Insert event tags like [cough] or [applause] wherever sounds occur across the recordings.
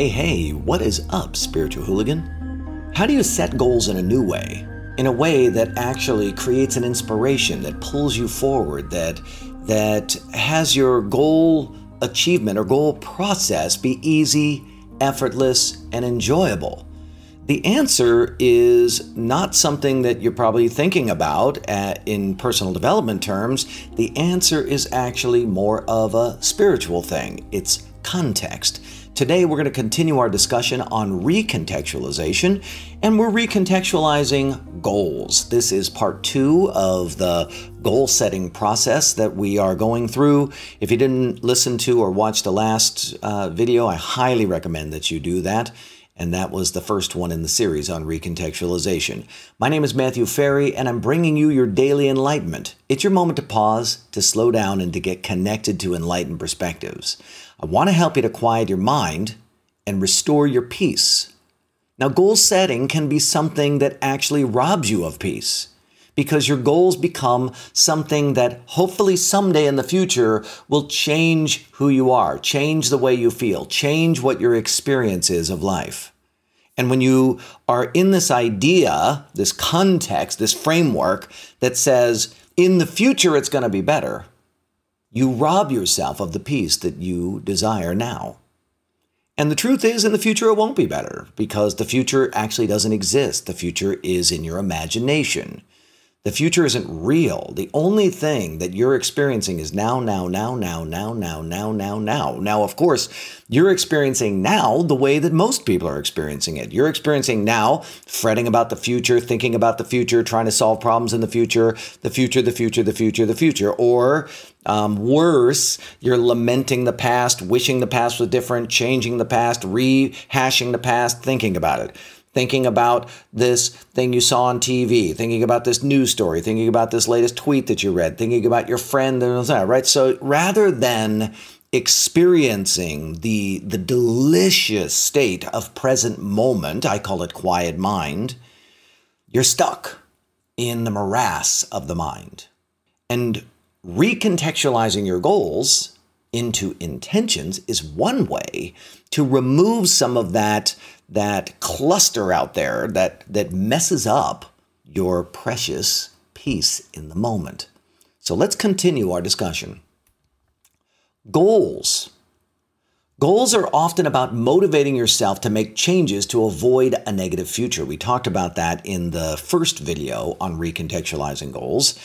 Hey, hey, what is up, spiritual hooligan? How do you set goals in a new way? In a way that actually creates an inspiration that pulls you forward, that that has your goal achievement or goal process be easy, effortless, and enjoyable? The answer is not something that you're probably thinking about at, in personal development terms. The answer is actually more of a spiritual thing. It's context. Today, we're going to continue our discussion on recontextualization, and we're recontextualizing goals. This is part two of the goal setting process that we are going through. If you didn't listen to or watch the last uh, video, I highly recommend that you do that. And that was the first one in the series on recontextualization. My name is Matthew Ferry, and I'm bringing you your daily enlightenment. It's your moment to pause, to slow down, and to get connected to enlightened perspectives. I want to help you to quiet your mind and restore your peace. Now, goal setting can be something that actually robs you of peace because your goals become something that hopefully someday in the future will change who you are, change the way you feel, change what your experience is of life. And when you are in this idea, this context, this framework that says, in the future it's going to be better, you rob yourself of the peace that you desire now. And the truth is, in the future, it won't be better because the future actually doesn't exist. The future is in your imagination. The future isn't real. The only thing that you're experiencing is now, now, now, now, now, now, now, now, now. Now, of course, you're experiencing now the way that most people are experiencing it. You're experiencing now fretting about the future, thinking about the future, trying to solve problems in the future, the future, the future, the future, the future. Or um, worse, you're lamenting the past, wishing the past was different, changing the past, rehashing the past, thinking about it thinking about this thing you saw on TV, thinking about this news story, thinking about this latest tweet that you read, thinking about your friend, right? So rather than experiencing the the delicious state of present moment, I call it quiet mind, you're stuck in the morass of the mind. And recontextualizing your goals into intentions is one way to remove some of that that cluster out there that that messes up your precious peace in the moment. So let's continue our discussion. Goals. Goals are often about motivating yourself to make changes to avoid a negative future. We talked about that in the first video on recontextualizing goals,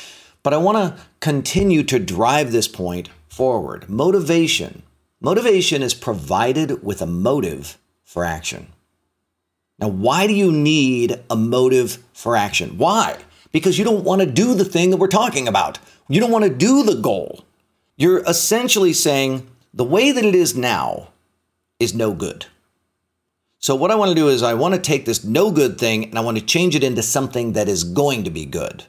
but I want to continue to drive this point forward. Motivation. Motivation is provided with a motive for action. Now, why do you need a motive for action? Why? Because you don't want to do the thing that we're talking about. You don't want to do the goal. You're essentially saying the way that it is now is no good. So, what I want to do is, I want to take this no good thing and I want to change it into something that is going to be good.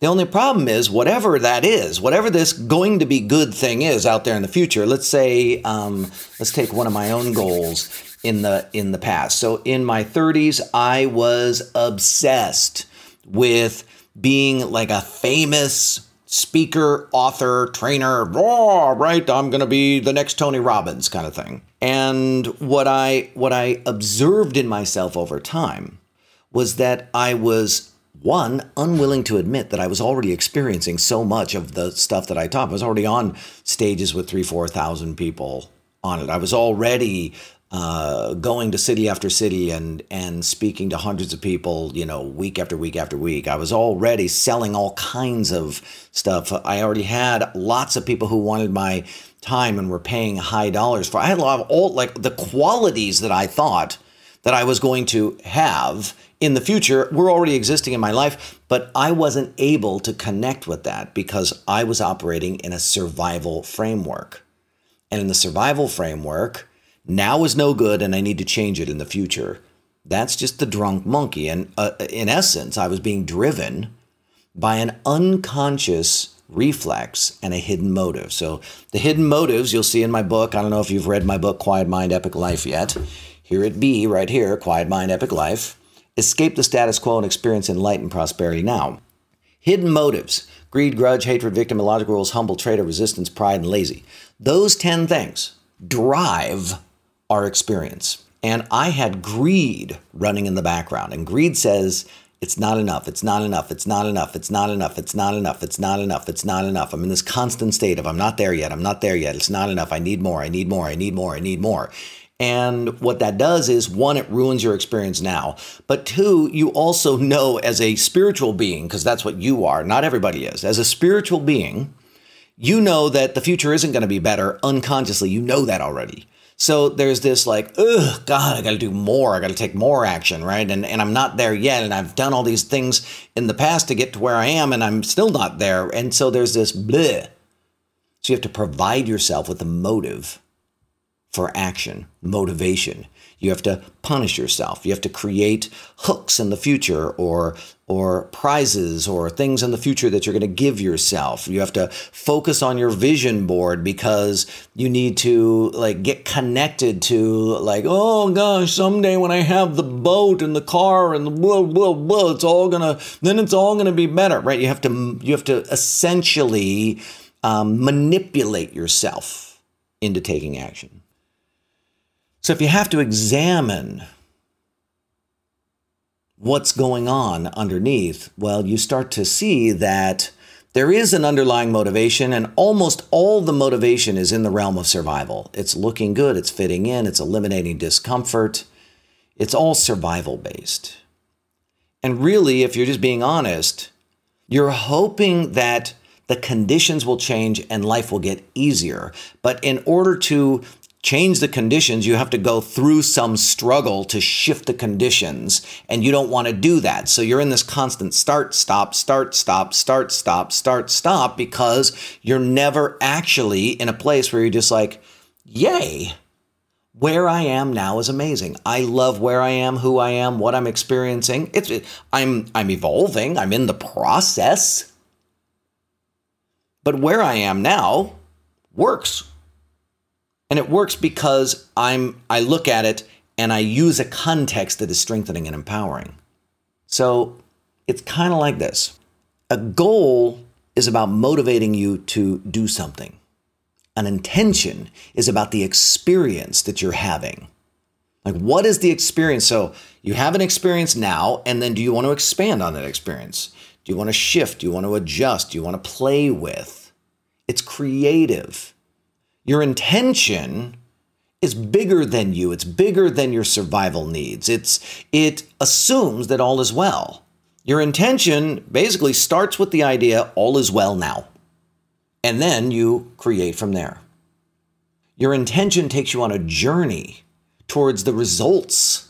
The only problem is, whatever that is, whatever this going to be good thing is out there in the future, let's say, um, let's take one of my own goals in the in the past. So in my 30s, I was obsessed with being like a famous speaker, author, trainer, oh, right, I'm going to be the next Tony Robbins kind of thing. And what I what I observed in myself over time was that I was one, unwilling to admit that I was already experiencing so much of the stuff that I taught. I was already on stages with three, 4,000 people on it. I was already uh, going to city after city and and speaking to hundreds of people, you know, week after week after week. I was already selling all kinds of stuff. I already had lots of people who wanted my time and were paying high dollars for. I had a lot of all like the qualities that I thought that I was going to have in the future were already existing in my life, but I wasn't able to connect with that because I was operating in a survival framework. And in the survival framework, now is no good and I need to change it in the future. That's just the drunk monkey. And uh, in essence, I was being driven by an unconscious reflex and a hidden motive. So, the hidden motives you'll see in my book. I don't know if you've read my book, Quiet Mind, Epic Life, yet. Here it be, right here Quiet Mind, Epic Life. Escape the status quo and experience enlightened prosperity now. Hidden motives. Greed, grudge, hatred, victim, illogical rules, humble, traitor, resistance, pride, and lazy. Those 10 things drive our experience. and I had greed running in the background. And greed says, it's not enough, it's not enough, it's not enough, it's not enough, it's not enough, it's not enough, it's not enough. I'm in this constant state of I'm not there yet, I'm not there yet, it's not enough, I need more, I need more, I need more, I need more. And what that does is one, it ruins your experience now. But two, you also know as a spiritual being, because that's what you are, not everybody is, as a spiritual being, you know that the future isn't going to be better unconsciously. You know that already. So there's this like, ugh, God, I got to do more. I got to take more action, right? And and I'm not there yet, and I've done all these things in the past to get to where I am, and I'm still not there. And so there's this bleh. So you have to provide yourself with a motive for action, motivation. You have to punish yourself. You have to create hooks in the future or or prizes or things in the future that you're going to give yourself. You have to focus on your vision board because you need to like get connected to like oh gosh, someday when I have the boat and the car and the blah blah blah, it's all to then it's all to be better, right? You have to you have to essentially um, manipulate yourself into taking action. So if you have to examine what's going on underneath, well, you start to see that there is an underlying motivation, and almost all the motivation is in the realm of survival. It's looking good, it's fitting in, it's eliminating discomfort. It's all survival based. And really, if you're just being honest, you're hoping that the conditions will change and life will get easier. But in order to change the conditions, you have to go through some struggle to shift the conditions, and you don't want to do that. So you're in this constant start, stop, start, stop, start, stop, start, stop, because you're never actually in a place where you're just like, yay. Where I am now is amazing. I love where I am, who I am, what I'm experiencing. It's I'm I'm evolving. I'm in the process. But where I am now works and it works because I'm I look at it and I use a context that is strengthening and empowering. So it's kind of like this. A goal is about motivating you to do something. An intention is about the experience that you're having. Like, what is the experience? So, you have an experience now, and then do you want to expand on that experience? Do you want to shift? Do you want to adjust? Do you want to play with? It's creative. Your intention is bigger than you. It's bigger than your survival needs. It's it assumes that all is well. Your intention basically starts with the idea all is well now. And then you create from there. Your intention takes you on a journey towards the results.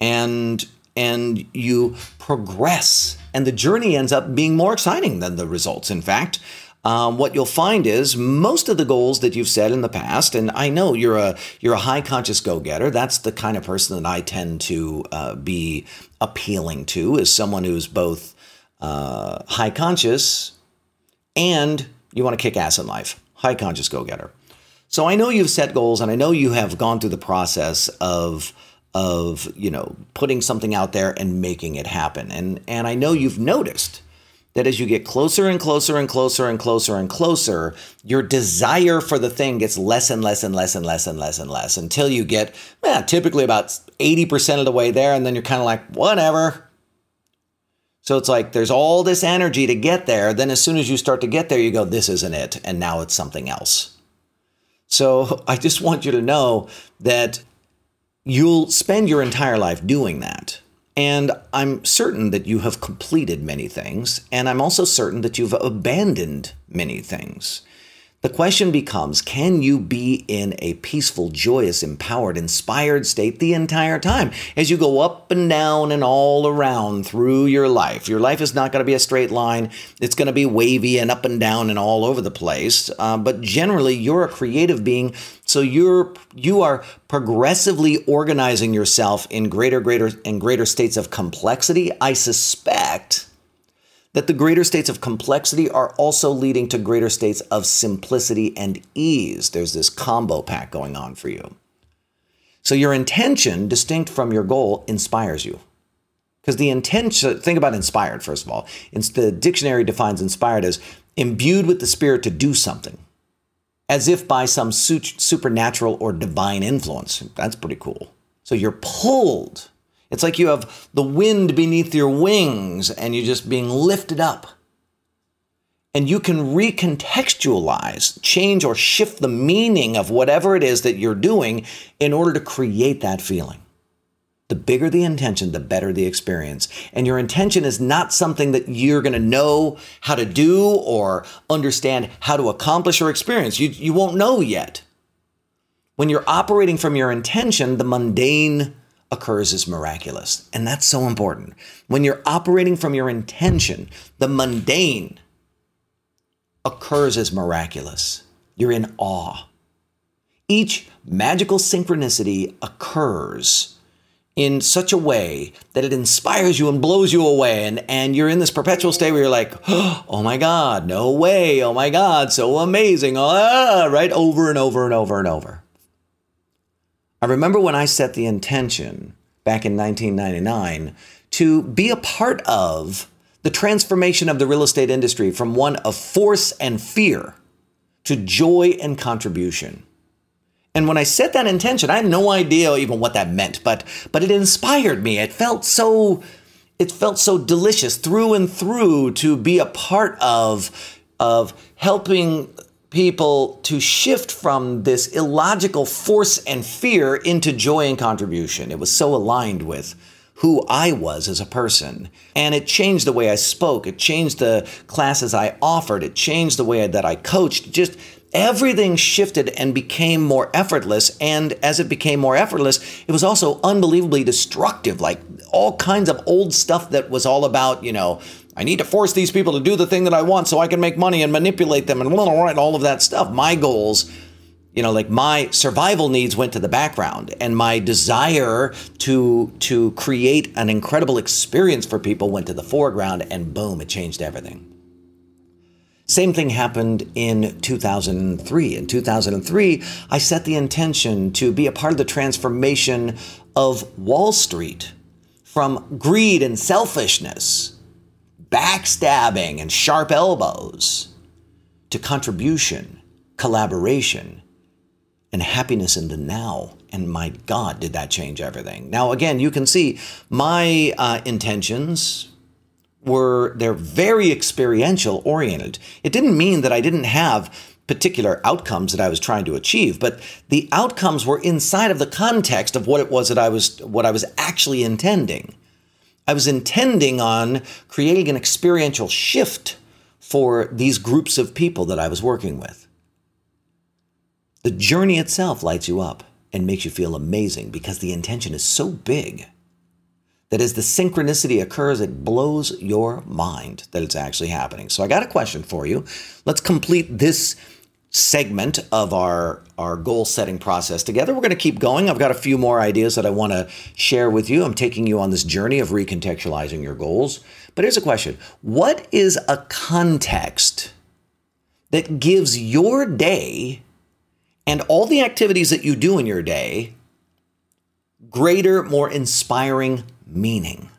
And and you progress and the journey ends up being more exciting than the results. In fact, um, what you'll find is most of the goals that you've set in the past, and I know you're a you're a high conscious go getter. That's the kind of person that I tend to uh, be appealing to, is someone who's both uh, high conscious and you want to kick ass in life. High conscious go getter. So I know you've set goals, and I know you have gone through the process of of you know putting something out there and making it happen, and and I know you've noticed that as you get closer and closer and closer and closer and closer, your desire for the thing gets less and less and less and less and less and less until you get eh, typically about 80% of the way there. And then you're kind of like, whatever. So it's like there's all this energy to get there. Then as soon as you start to get there, you go, this isn't it. And now it's something else. So [laughs] I just want you to know that you'll spend your entire life doing that. And I'm certain that you have completed many things, and I'm also certain that you've abandoned many things. The question becomes can you be in a peaceful, joyous, empowered, inspired state the entire time as you go up and down and all around through your life? Your life is not going to be a straight line, it's going to be wavy and up and down and all over the place. Uh, but generally, you're a creative being, so you're you are progressively organizing yourself in greater, greater, and greater states of complexity. I suspect that the greater states of complexity are also leading to greater states of simplicity and ease. There's this combo pack going on for you. So your intention, distinct from your goal, inspires you. Because the intention, think about inspired, first of all. It's the dictionary defines inspired as imbued with the spirit to do something. as if by some supernatural or divine influence. That's pretty cool. So you're pulled. It's like you have the wind beneath your wings and you're just being lifted up. And you can recontextualize, change, or shift the meaning of whatever it is that you're doing in order to create that feeling. The bigger the intention, the better the experience. And your intention is not something that you're going to know how to do or understand how to accomplish or experience. You, you won't know yet. When you're operating from your intention, the mundane occurs as miraculous. And that's so important. When you're operating from your intention, the mundane occurs as miraculous. You're in awe. Each magical synchronicity occurs in such a way that it inspires you and blows you away. And, and you're in this perpetual state where you're like, [gasps] oh my God, no way. Oh my God, so amazing. Ah, right? Over and over and over and over. I remember when I set the intention back in 1999 to be a part of the transformation of the real estate industry from one of force and fear to joy and contribution. And when I set that intention, I had no idea even what that meant, but but it inspired me. It felt so it felt so delicious through and through to be a part of of helping people to shift from this illogical force and fear into joy and contribution. It was so aligned with who I was as a person. And it changed the way I spoke. It changed the classes I offered. It changed the way that I coached. Just everything shifted and became more effortless. And as it became more effortless, it was also unbelievably destructive. Like all kinds of old stuff that was all about, you know, I need to force these people to do the thing that I want so I can make money and manipulate them and all of that stuff. My goals, you know, like my survival needs went to the background and my desire to to create an incredible experience for people went to the foreground and boom, it changed everything. Same thing happened in 2003. In 2003, I set the intention to be a part of the transformation of Wall Street from greed and selfishness, backstabbing and sharp elbows, to contribution, collaboration, and happiness in the now. And my God, did that change everything. Now, again, you can see my uh, intentions were they're very experiential oriented. It didn't mean that I didn't have particular outcomes that I was trying to achieve, but the outcomes were inside of the context of what it was that I was what I was actually intending. I was intending on creating an experiential shift for these groups of people that I was working with. The journey itself lights you up and makes you feel amazing because the intention is so big that as the synchronicity occurs, it blows your mind that it's actually happening. So I got a question for you. Let's complete this segment of our, our goal setting process together. We're going to keep going. I've got a few more ideas that I want to share with you. I'm taking you on this journey of recontextualizing your goals. But here's a question What is a context that gives your day and all the activities that you do in your day greater, more inspiring meaning?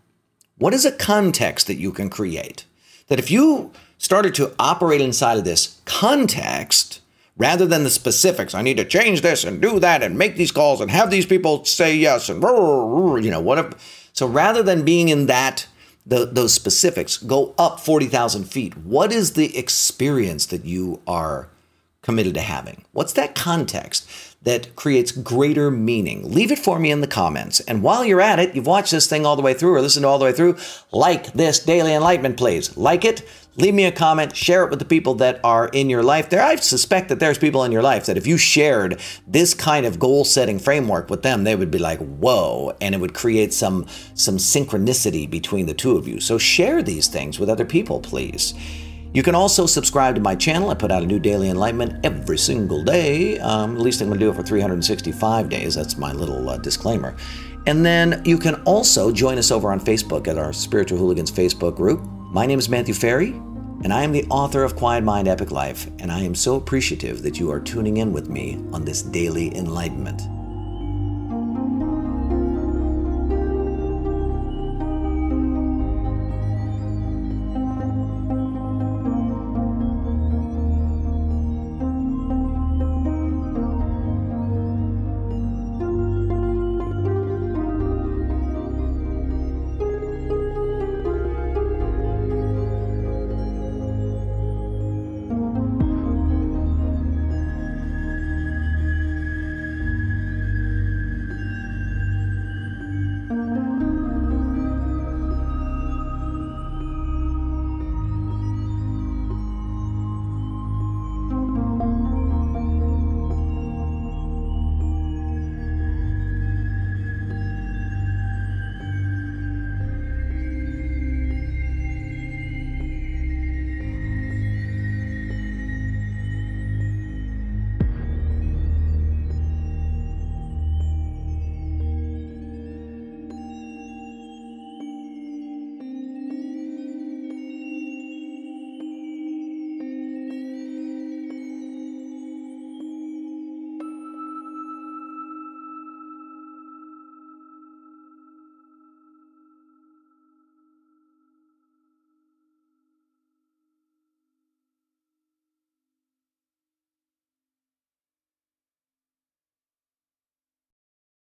What is a context that you can create? That if you started to operate inside of this context, rather than the specifics, I need to change this and do that and make these calls and have these people say yes and you know what? So rather than being in that the, those specifics, go up forty thousand feet. What is the experience that you are committed to having? What's that context? that creates greater meaning? Leave it for me in the comments. And while you're at it, you've watched this thing all the way through or listened all the way through, like this daily enlightenment, please. Like it, leave me a comment, share it with the people that are in your life. There, I suspect that there's people in your life that if you shared this kind of goal setting framework with them, they would be like, whoa, and it would create some, some synchronicity between the two of you. So share these things with other people, please. You can also subscribe to my channel. I put out a new daily enlightenment every single day. Um, at least I'm going to do it for 365 days. That's my little uh, disclaimer. And then you can also join us over on Facebook at our Spiritual Hooligans Facebook group. My name is Matthew Ferry, and I am the author of Quiet Mind Epic Life. And I am so appreciative that you are tuning in with me on this daily enlightenment.